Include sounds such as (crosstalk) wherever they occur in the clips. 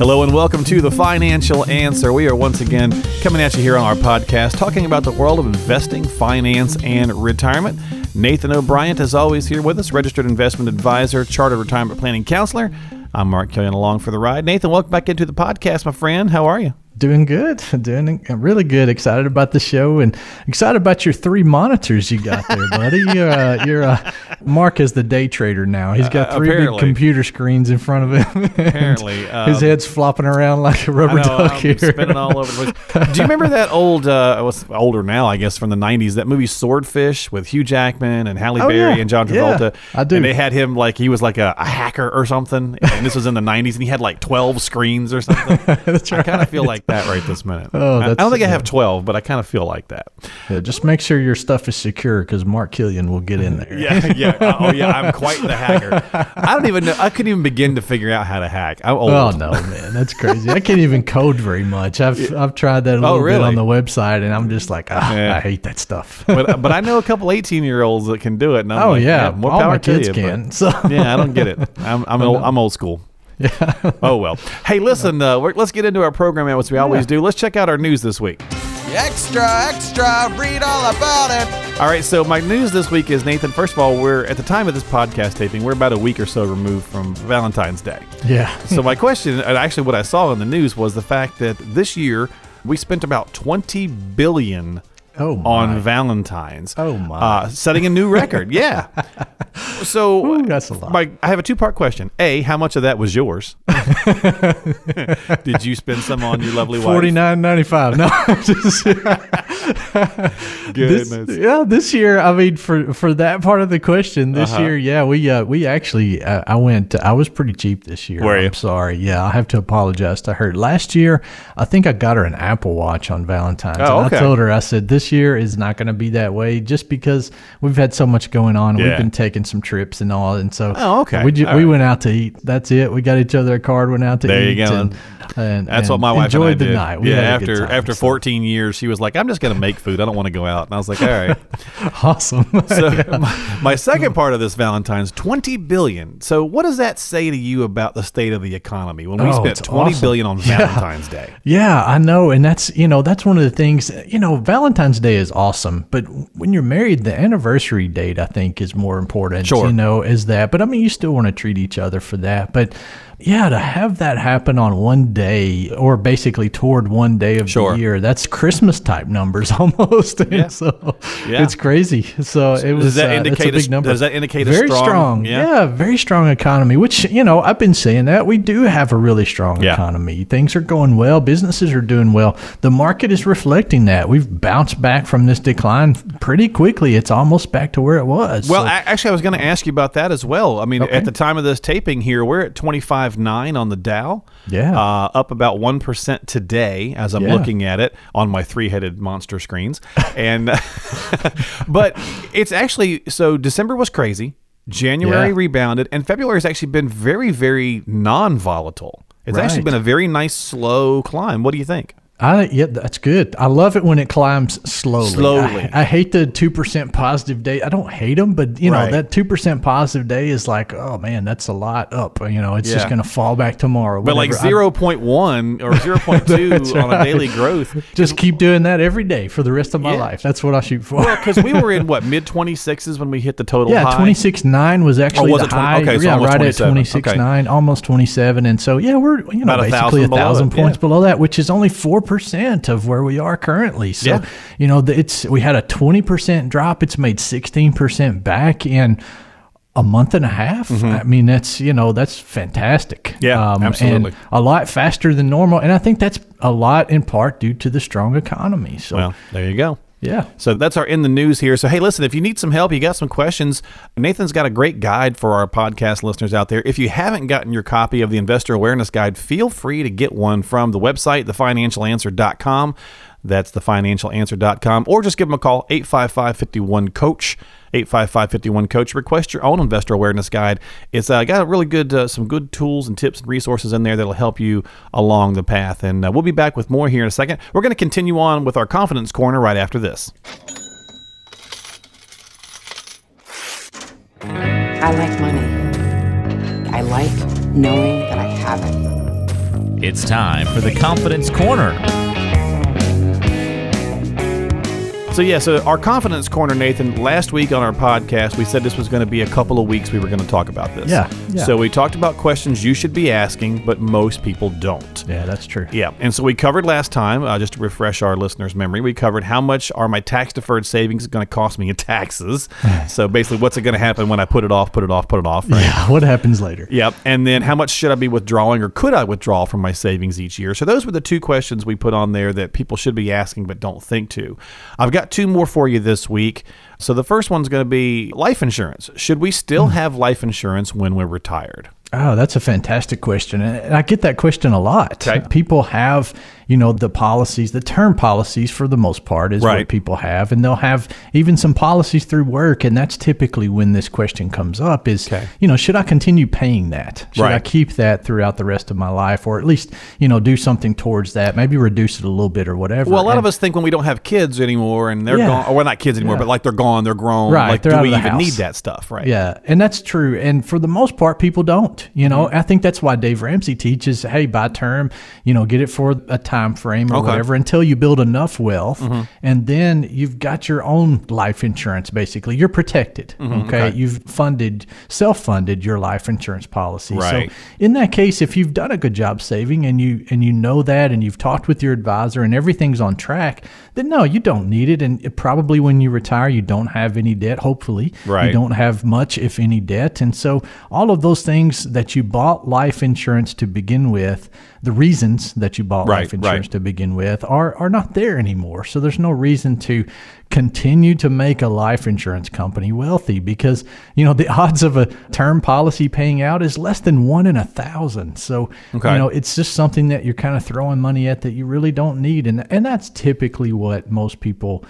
Hello and welcome to the Financial Answer. We are once again coming at you here on our podcast talking about the world of investing, finance, and retirement. Nathan O'Brien is always here with us, registered investment advisor, chartered retirement planning counselor. I'm Mark Killian along for the ride. Nathan, welcome back into the podcast, my friend. How are you? Doing good, (laughs) doing really good. Excited about the show and excited about your three monitors you got there, buddy. You're, uh, (laughs) you're uh, Mark is the day trader now. He's got Uh, three big computer screens in front of him. Apparently, (laughs) his um, head's flopping around like a rubber know, duck I'm here. spinning all over the place. Do you remember that old, uh, was older now, I guess, from the 90s, that movie Swordfish with Hugh Jackman and Halle Oh, Berry yeah. and John Yeah, Travolta? I do. And they had him like, he was like a, a hacker or something. And this was in the 90s, and he had like 12 screens or something. That's I kind of feel like that right this minute. (laughs) Oh, I- I, don't think I have 12, but I kind of feel like that. Yeah, just make sure your stuff is secure because Mark Killian will get in there. Yeah, yeah. (laughs) Oh, yeah. I'm quite the hacker. I don't even know. I couldn't even begin to figure out how to hack. I'm old. Oh no, man, that's crazy. I can't even code very much. I've I've tried that a little bit Oh, really? on the website, and I'm just like, ah, Yeah. I hate that stuff. But, but I know a couple 18 year olds that can do it. And I'm oh like, yeah, more all power my to kids you, but- So yeah, I don't get it. (laughs) I'm I'm old, I'm old school. Yeah. (laughs) Oh well. Hey, listen. Uh, we're, let's get into our program as we always do. Let's check out our news this week. Extra, extra, read all about it. All right. So my news this week is Nathan. First of all, we're at the time of this podcast taping, we're about a week or so removed from Valentine's Day. yeah. So my (laughs) question, and actually what I saw in the news, was the fact that this year we spent about 20 billion Oh my. on Valentine's. Oh, my. Uh, setting a new record. yeah. (laughs) So Ooh, that's a lot. My, I have a two-part question. A, how much of that was yours? (laughs) Did you spend some on your lovely wife? Forty nine ninety five. No, just, (laughs) this, Goodness. yeah. This year, I mean, for for that part of the question, this Uh-huh. year, yeah, we uh, we actually, uh, I went. I was pretty cheap this year. Were you? I'm sorry. Yeah, I have to apologize to her. Last year, I think I got her an Apple Watch on Valentine's. Oh, okay. I told her, I said, this year is not going to be that way, just because we've had so much going on. Yeah. We've been taking some trips and all, and so Oh, okay. we ju- we right. went out to eat. That's it. We got each other a card. Went out to There you eat. go. And, and That's and what my wife enjoyed the did. night. We yeah, had a good after time, after so. 14 years, she was like, "I'm just going to make food. I don't want to go out." And I was like, "All right." (laughs) Awesome. (laughs) So (laughs) my, my second part of this Valentine's, 20 billion. So what does that say to you about the state of the economy when we Oh, spent twenty awesome. billion on Yeah. Valentine's Day? yeah, I know, and that's you know that's one of the things. You know, Valentine's Day is awesome, but when you're married, the anniversary date I think is more important. Sure. You know, is that? But I mean, you still want to treat each other for that, but. Yeah, to have that happen on one day, or basically toward one day of Sure. the year, that's Christmas type numbers (laughs) almost. Yeah. so Yeah. it's crazy. So it was. does that uh, it's indicate a a- big number? does that indicate a very strong- yeah? Yeah, very strong economy. Which you know, I've been saying that we do have a really strong Yeah. economy. Things are going well. Businesses are doing well. The market is reflecting that. We've bounced back from this decline pretty quickly. It's almost back to where it was. Well, So- actually, I was going to ask you about that as well. I mean, Okay. at the time of this taping here, we're at 25.9 on the Dow. Yeah. Uh, up about 1% today as I'm Yeah. looking at it on my three headed monster screens. (laughs) And, (laughs) but it's actually, so December was crazy. January Yeah. rebounded, and February has actually been very, very non volatile. It's actually been a very nice, slow climb. What do you think? I yeah, that's good. I love it when it climbs slowly. Slowly. I, I hate the two percent positive day. I don't hate them, but you know Right. that two percent positive day is like, oh man, that's a lot up. You know, it's Yeah. just going to fall back tomorrow. But like whatever. I- 0.1 or (laughs) 0.2 That's on a daily growth. just keep doing that every day for the rest of my Yeah. life. That's what I shoot for. Well, because we were in what (laughs) mid 26s when we hit the total yeah, twenty six nine was oh, actually Oh, was the it 20 high. okay, so yeah, right 27. at twenty six Okay. nine, almost twenty seven, and so yeah, we're you know About basically a thousand below thousand points below that, which is only four percent of where we are currently. So Yeah. you know, it's we had a twenty percent drop. It's made sixteen percent back in a month and a half. I mean, that's you know that's fantastic. Mm-hmm. Yeah, absolutely. and a lot faster than normal. And I think that's a lot in part due to the strong economy. So Well, there you go. Yeah. So that's our in the news here. So hey, listen, if you need some help, you got some questions, Nathan's got a great guide for our podcast listeners out there. If you haven't gotten your copy of the Investor Awareness Guide, feel free to get one from the website, thefinancialanswer.com. That's thefinancialanswer.com. Or just give them a call, 855 51 Coach. 855 Coach. Request your own investor awareness guide. It's uh, got a really good, uh, some good tools and tips and resources in there that'll help you along the path. And uh, we'll be back with more here in a second. We're going to continue on with our confidence corner right after this. I like money. I like knowing that I have it. It's time for the Confidence Corner. So yeah, so our confidence corner, Nathan. Last week on our podcast, we said this was going to be a couple of weeks. We were going to talk about this. Yeah, yeah. So we talked about questions you should be asking, but most people don't. Yeah, that's true. Yeah, and so we covered last time, uh, just to refresh our listeners' memory, we covered how much are my tax deferred savings going to cost me in taxes. (laughs) so basically, what's it going to happen when I put it off, put it off, put it off, right? Yeah, what happens later? Yep. And then how much should I be withdrawing or could I withdraw from my savings each year? So those were the two questions we put on there that people should be asking but don't think to. I've got two more for you this week. So the first one's going to be life insurance. Should we still hmm. have life insurance when we're retired? Oh, that's a fantastic question. And I get that question a lot. Okay. People have, you know, the policies, the term policies for the most part is Right. what people have. And they'll have even some policies through work. And that's typically when this question comes up is, Okay. you know, should I continue paying that? Should I keep that throughout the rest of my life? Or at least, you know, do something towards that, maybe reduce it a little bit or whatever. Well, a lot And- of us think when we don't have kids anymore and they're Yeah. gone, or well, not kids anymore, Yeah. but like they're gone, they're grown. Right, Like, they're do we even house. need that stuff? Right. Yeah, and that's true. And for the most part, people don't. You know, Mm-hmm. I think that's why Dave Ramsey teaches, hey, buy term, you know, get it for a time frame or Okay. Mm-hmm. whatever until you build enough wealth, and then you've got your own life insurance. Basically, you're protected. Okay? Mm-hmm. okay. you've funded, self-funded your life insurance policy. Right. So in that case, if you've done a good job saving and you and you know that, and you've talked with your advisor, and everything's on track, then no, you don't need it. And it- probably when you retire, you don't have any debt. Hopefully, Right. You don't have much, if any, debt. And so all of those things that you bought life insurance to begin with, the reasons that you bought Right, life insurance right. to begin with, are are not there anymore. So there's no reason to continue to make a life insurance company wealthy because you know the (laughs) odds of a term policy paying out is less than one in a thousand. So Okay. you know it's just something that you're kind of throwing money at that you really don't need, and and that's typically what most people.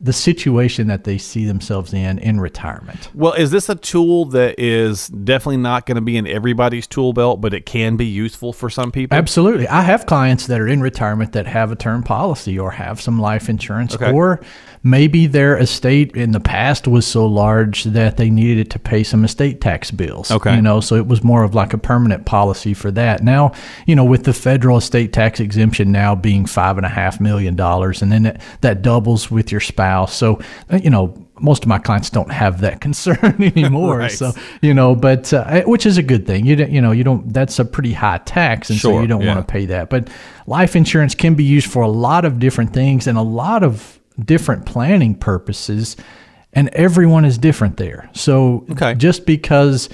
The situation that they see themselves in in retirement. Well, is this a tool that is definitely not going to be in everybody's tool belt, but it can be useful for some people? Absolutely. I have clients that are in retirement that have a term policy or have some life insurance, Okay. or maybe their estate in the past was so large that they needed it to pay some estate tax bills. Okay. You know, so it was more of like a permanent policy for that. Now, you know, with the federal estate tax exemption now being five and a half million dollars, and then it, that doubles with your spouse. So, uh, you know, most of my clients don't have that (laughs) concern (laughs) anymore. Right. So, you know, but uh, which is a good thing. You don't, you know, you don't. That's a pretty high tax, and so you don't yeah. want to pay that. But life insurance can be used for a lot of different things and a lot of different planning purposes, and everyone is different there. So, Okay. just because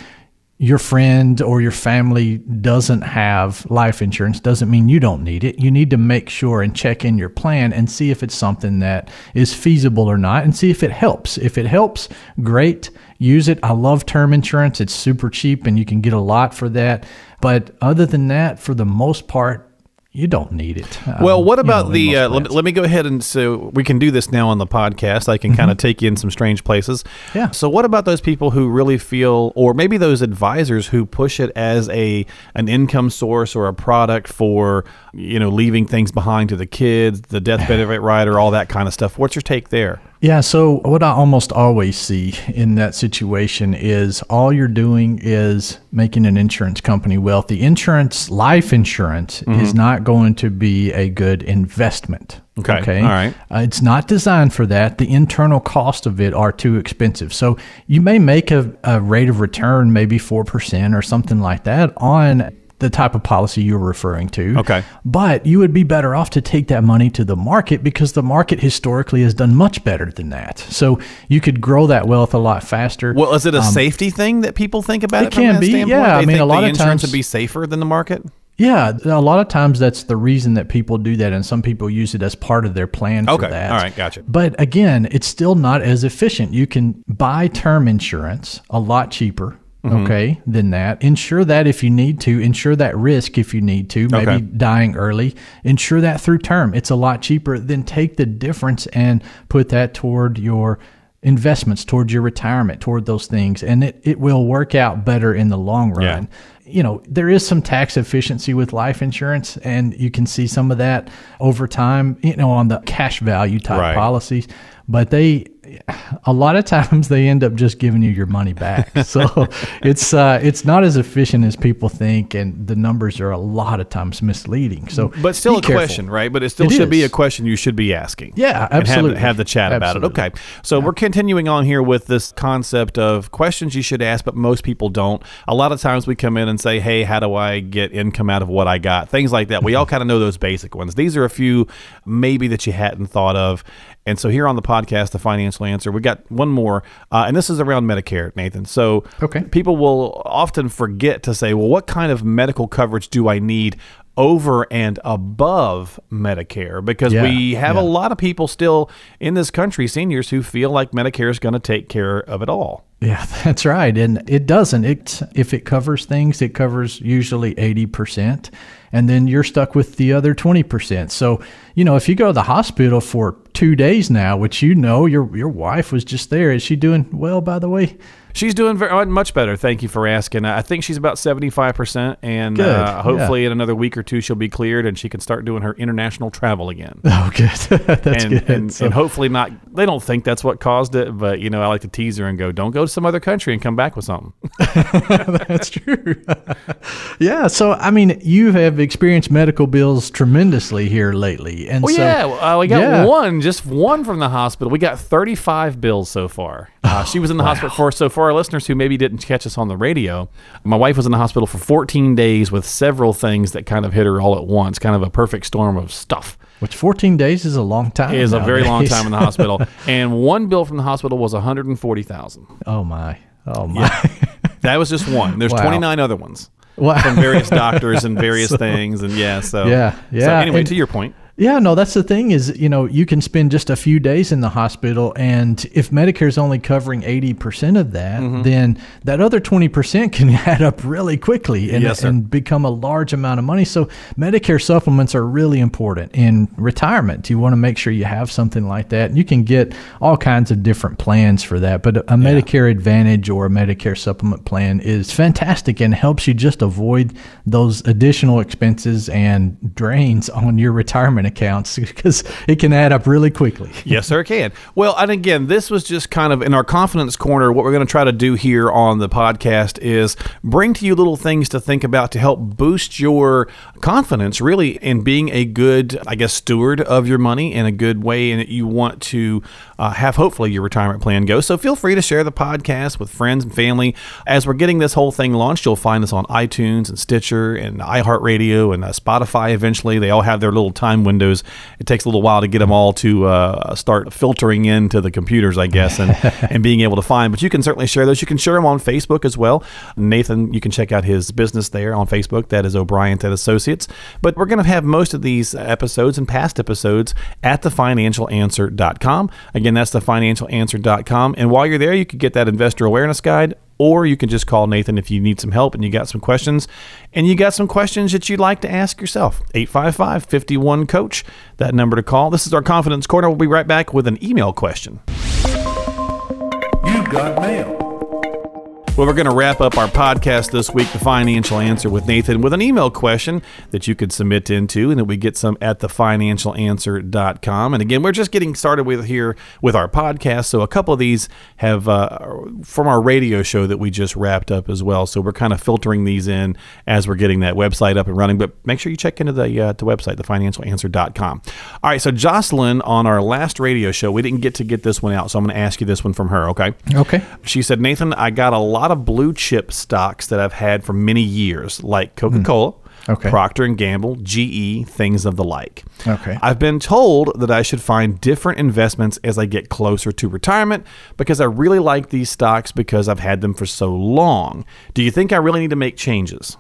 your friend or your family doesn't have life insurance doesn't mean you don't need it. You need to make sure and check in your plan and see if it's something that is feasible or not and see if it helps. If it helps, great, use it. I love term insurance. It's super cheap and you can get a lot for that. But other than that, for the most part, you don't need it. Well, Um, what you about know, the? Uh, let, me, let me go ahead and so we can do this now on the podcast. I can kind of take you in some strange places. Mm-hmm. Yeah. So, what about those people who really feel, or maybe those advisors who push it as a an income source or a product for you know leaving things behind to the kids, the death benefit rider, all that kind of stuff? What's your take there? Yeah, so what I almost always see in that situation is all you're doing is making an insurance company wealthy. Insurance, life insurance, is not going to be a good investment. Okay, all right. Uh, it's not designed for that. The internal cost of it are too expensive. So you may make a, a rate of return, maybe 4% or something like that, on the type of policy you're referring to. Okay. But you would be better off to take that money to the market because the market historically has done much better than that. So you could grow that wealth a lot faster. Well, is it a safety thing that people think about Um, it it? can be, standpoint? yeah. I mean, a lot of times- would be safer than the market. Yeah, a lot of times that's the reason that people do that, and some people use it as part of their plan for Okay, that. all right, gotcha. But again, it's still not as efficient. You can buy term insurance a lot cheaper Mm-hmm. okay, than that. Insure that if you need to. Insure that risk if you need to. Maybe Okay. dying early. Insure that through term. It's a lot cheaper than take the difference and put that toward your investments, toward your retirement, toward those things. And it, it will work out better in the long run. Yeah. You know, there is some tax efficiency with life insurance, and you can see some of that over time, you know, on the cash value type Right. policies. But they, a lot of times they end up just giving you your money back. (laughs) So it's uh, it's not as efficient as people think, and the numbers are a lot of times misleading. So, But still a careful. question, right? But it still It should be a question you should be asking. Yeah, And have, absolutely. have the chat about it. Okay. So we're continuing on here with this concept of questions you should ask, but most people don't. A lot of times we come in and say, hey, how do I get income out of what I got? Things like that. We all kind of know those basic ones. These are a few maybe that you hadn't thought of. And so here on the podcast, The Financial Answer, we got one more, uh, and this is around Medicare, Nathan. So Okay. people will often forget to say, well, what kind of medical coverage do I need over and above Medicare? Because Yeah, we have a lot of people still in this country, seniors, who feel like Medicare is going to take care of it all. Yeah, (laughs) that's right. And it doesn't. It if it covers things, it covers usually 80%, and then you're stuck with the other 20%. So, you know, if you go to the hospital for 2 days now, which you know your your wife was just there, is she doing well by the way? She's doing very uh, much better. Thank you for asking. I think she's about seventy five percent, and uh, hopefully in another week or two she'll be cleared and she can start doing her international travel again. (laughs) Oh, good. (laughs) that's and, good. and, So- and hopefully not. They don't think that's what caused it, but you know I like to tease her and go, "Don't go to some other country and come back with something." (laughs) That's true. yeah. So, I mean, you have experienced medical bills tremendously here lately, and Well, so yeah, uh, we got yeah. one, just one from the hospital. We got 35 bills so far. Uh, she was in the hospital for, so for our listeners who maybe didn't catch us on the radio, my wife was in the hospital for 14 days with several things that kind of hit her all at once, kind of a perfect storm of stuff. which 14 days is a long time. It is a very long time in the hospital. (laughs) and one bill from the hospital was 140,000. oh my. Oh my. That was just one. There's (laughs) Wow. 29 other ones Wow. from various doctors and (laughs) various things. And yeah, so. Yeah, So yeah, anyway, and- to your point. Yeah, no, that's the thing is, you know, you can spend just a few days in the hospital, and if Medicare is only covering 80% of that, Mm-hmm. then that other 20% can (laughs) add up really quickly and, Yes, and become a large amount of money. So, Medicare supplements are really important in retirement. You want to make sure you have something like that. And you can get all kinds of different plans for that, but a Medicare Advantage or a Medicare supplement plan is fantastic and helps you just avoid those additional expenses and drains on your retirement accounts (laughs) because it can add up really quickly. (laughs) Yes, sir, it can. Well, and again, this was just kind of in our confidence corner. What we're going to try to do here on the podcast is bring to you little things to think about to help boost your confidence, really, in being a good, I guess, steward of your money in a good way, and that you want to uh, have hopefully your retirement plan go. So feel free to share the podcast with friends and family. As we're getting this whole thing launched, you'll find us on iTunes and Stitcher and iHeartRadio and uh, Spotify. Eventually, they all have their little time windows. It takes a little while to get them all to uh, start filtering into the computers, I guess, and, (laughs) and being able to find. But you can certainly share those. You can share them on Facebook as well. Nathan, you can check out his business there on Facebook. That is O'Brien and Associates. But we're going to have most of these episodes and past episodes at thefinancialanswer.com. Again, that's thefinancialanswer.com. And while you're there, you could get that investor awareness guide or you can just call Nathan if you need some help and you got some questions and you got some questions that you'd like to ask yourself. 855 51 Coach, that number to call. This is our Confidence Corner. We'll be right back with an email question. You've got mail. Well, we're going to wrap up our podcast this week, The Financial Answer with Nathan, with an email question that you could submit into and that we get some at thefinancialanswer.com. And again, we're just getting started with here with our podcast. So a couple of these have uh, from our radio show that we just wrapped up as well. So we're kind of filtering these in as we're getting that website up and running. But make sure you check into the, uh, the website, thefinancialanswer.com. All right. So Jocelyn on our last radio show, we didn't get to get this one out. So I'm going to ask you this one from her. Okay. Okay. She said, Nathan, I got a lot of blue chip stocks that I've had for many years, like Coca Cola, Hmm. Okay. Procter and Gamble, GE, things of the like. Okay. I've been told that I should find different investments as I get closer to retirement because I really like these stocks because I've had them for so long. Do you think I really need to make changes?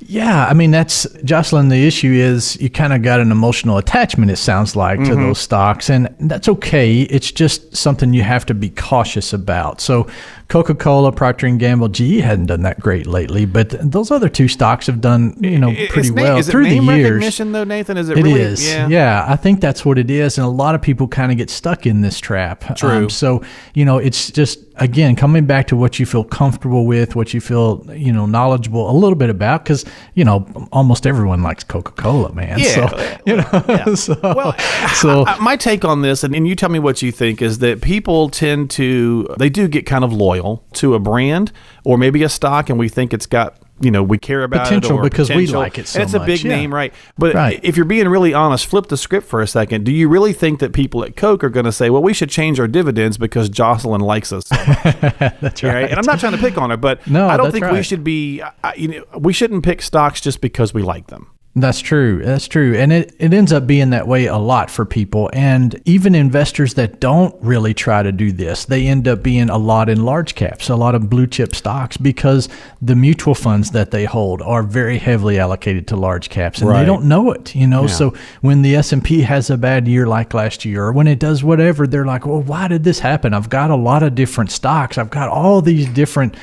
Yeah, I mean that's Jocelyn. The issue is you kind of got an emotional attachment. It sounds like to those stocks, and that's okay. It's just something you have to be cautious about. So, Coca Cola, Procter and Gamble, GE hadn't done that great lately, but those other two stocks have done you know pretty na- well through the years. recognition though, Nathan? Is it, It really? is, Yeah. yeah. I think that's what it is, and a lot of people kind of get stuck in this trap. Um, True. so you know, it's just again coming back to what you feel comfortable with, what you feel you know knowledgeable a little bit about, because you know almost everyone likes Coca Cola, man. Yeah. So (laughs) you know, (laughs) so, Well, so I- my take on this, and, and you tell me what you think, is that people tend to they do get kind of loyal to a brand or maybe a stock, and we think it's got you know we care about Potential because we like it so and it's a big yeah. name, right? But Right. if you're being really honest, flip the script for a second. Do you really think that people at Coke are going to say, "Well, we should change our dividends because Jocelyn likes us"? So (laughs) that's right? right. And I'm not trying to pick on her, but No, I don't think we should be. I- You know, we shouldn't pick stocks just because we like them. That's true. That's true. And it, it ends up being that way a lot for people. And even investors that don't really try to do this, they end up being a lot in large caps, a lot of blue chip stocks because the mutual funds that they hold are very heavily allocated to large caps and Right. they don't know it, you know. So when the S&P has a bad year like last year or when it does whatever, they're like, "Well, why did this happen? I've got a lot of different stocks. I've got all these different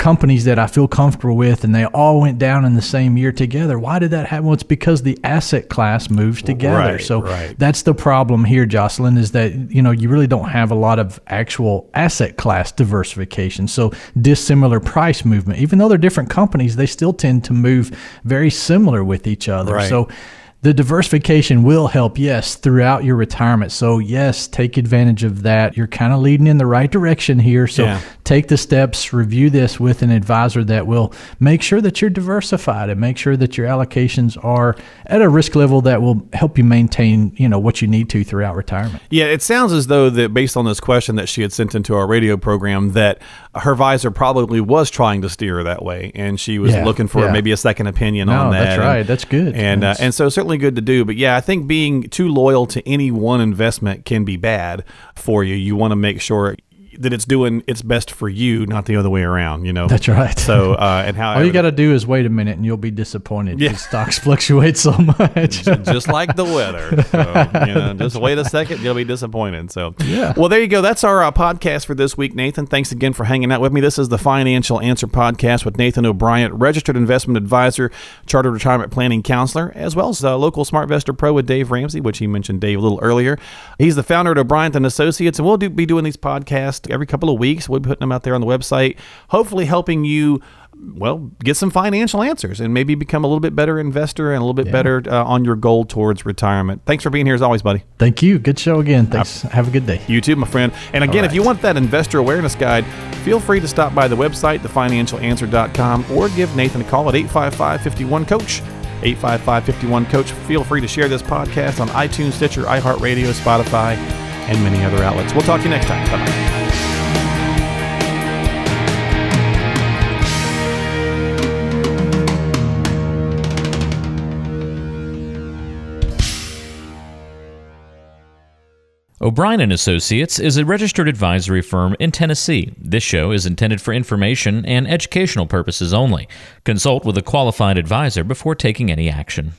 companies that I feel comfortable with, and they all went down in the same year together. Why did that happen? Well, it's because the asset class moves together. Right, so right. that's the problem here, Jocelyn, is that you know you really don't have a lot of actual asset class diversification. So dissimilar price movement, even though they're different companies, they still tend to move very similar with each other. Right. So the diversification will help, yes, throughout your retirement. So, yes, take advantage of that. You're kind of leading in the right direction here. So, Yeah. take the steps, review this with an advisor that will make sure that you're diversified and make sure that your allocations are at a risk level that will help you maintain, you know, what you need to throughout retirement. Yeah, it sounds as though that based on this question that she had sent into our radio program, that her advisor probably was trying to steer her that way, and she was Yeah, looking for yeah. maybe a second opinion No, on that. that's and- right. That's good. and uh, and so certainly good to do. But yeah, I think being too loyal to any one investment can be bad for you. You want to make sure that it's doing its best for you, not the other way around. You know, That's right. So uh, and how (laughs) All you got to do is wait a minute and you'll be disappointed Yeah. stocks fluctuate so much. just like the weather. (laughs) So, you know, just wait a second, you'll be disappointed. So, Yeah. Well, there you go. That's our uh, podcast for this week, Nathan. Thanks again for hanging out with me. This is the Financial Answer Podcast with Nathan O'Brien, registered investment advisor, chartered retirement planning counselor, as well as uh, local SmartVestor Pro with Dave Ramsey, which he mentioned Dave a little earlier. He's the founder at O'Brien and Associates, and we'll do, be doing these podcasts every couple of weeks. We'll be putting them out there on the website, hopefully helping you well, get some financial answers and maybe become a little bit better investor and a little bit better uh, on your goal towards retirement. Thanks for being here as always, buddy. Thank you. Good show again. Thanks. Have a good day. You too, my friend. And again, if you want that investor awareness guide, feel free to stop by the website, thefinancialanswer.com, or give Nathan a call at 855 51 Coach. 855 51 Coach. Feel free to share this podcast on iTunes, Stitcher, iHeartRadio, Spotify, and many other outlets. We'll talk to you next time. Bye bye. O'Brien and Associates is a registered advisory firm in Tennessee. This show is intended for information and educational purposes only. Consult with a qualified advisor before taking any action.